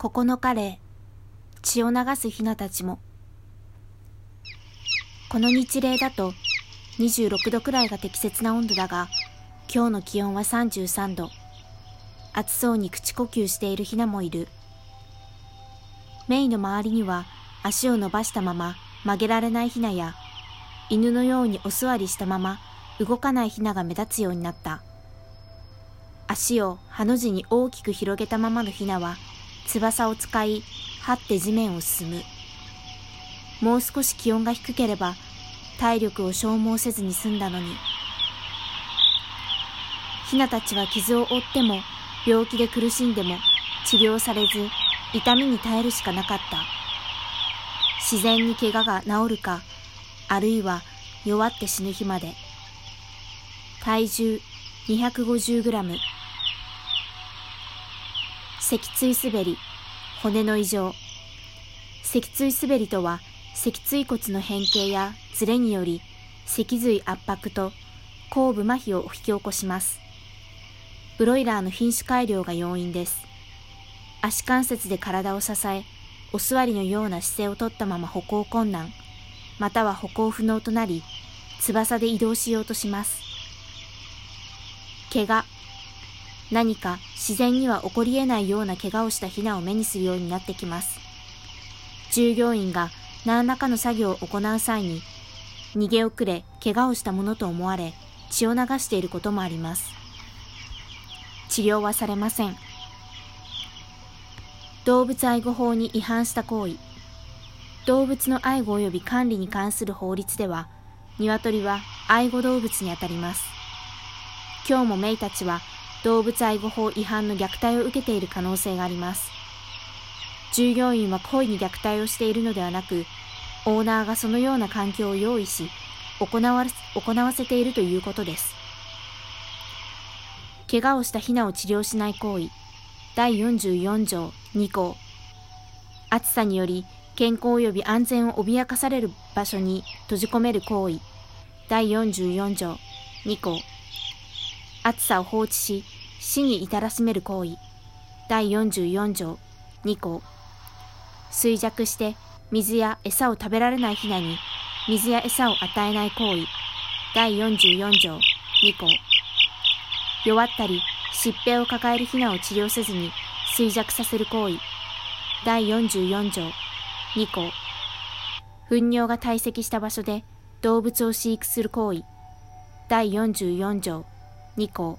9日例血を流すヒナたちも。この日例だと26度くらいが適切な温度だが今日の気温は33度。暑そうに口呼吸しているヒナもいる。メイの周りには足を伸ばしたまま曲げられないヒナや犬のようにお座りしたまま動かないヒナが目立つようになった。足をハの字に大きく広げたままのヒナは翼を使い這って地面を進む。もう少し気温が低ければ体力を消耗せずに済んだのに。ヒナたちは傷を負っても病気で苦しんでも治療されず痛みに耐えるしかなかった。自然に怪我が治るかあるいは弱って死ぬ日まで。体重 250g 脊椎滑り骨の異常脊椎滑りとは脊椎骨の変形やズレにより脊髄圧迫と後部麻痺を引き起こしますブロイラーの品種改良が要因です。足関節で体を支え、お座りのような姿勢をとったまま歩行困難、または歩行不能となり、翼で移動しようとします。怪我。何か自然には起こり得ないような怪我をしたヒナを目にするようになってきます。従業員が何らかの作業を行う際に、逃げ遅れ、怪我をしたものと思われ、血を流していることもあります。治療はされません。動物愛護法に違反した行為。動物の愛護及び管理に関する法律では、鶏は愛護動物にあたります。今日もメイたちは動物愛護法違反の虐待を受けている可能性があります。従業員は故意に虐待をしているのではなく、オーナーがそのような環境を用意し、行わ行わせているということです。怪我をしたヒナを治療しない行為第44条2項暑さにより健康及び安全を脅かされる場所に閉じ込める行為第44条2項暑さを放置し死に至らしめる行為。第44条。2項。衰弱して水や餌を食べられないヒナに水や餌を与えない行為。第44条。2項。弱ったり疾病を抱えるヒナを治療せずに衰弱させる行為。第44条。2項。糞尿が堆積した場所で動物を飼育する行為。第44条。2項。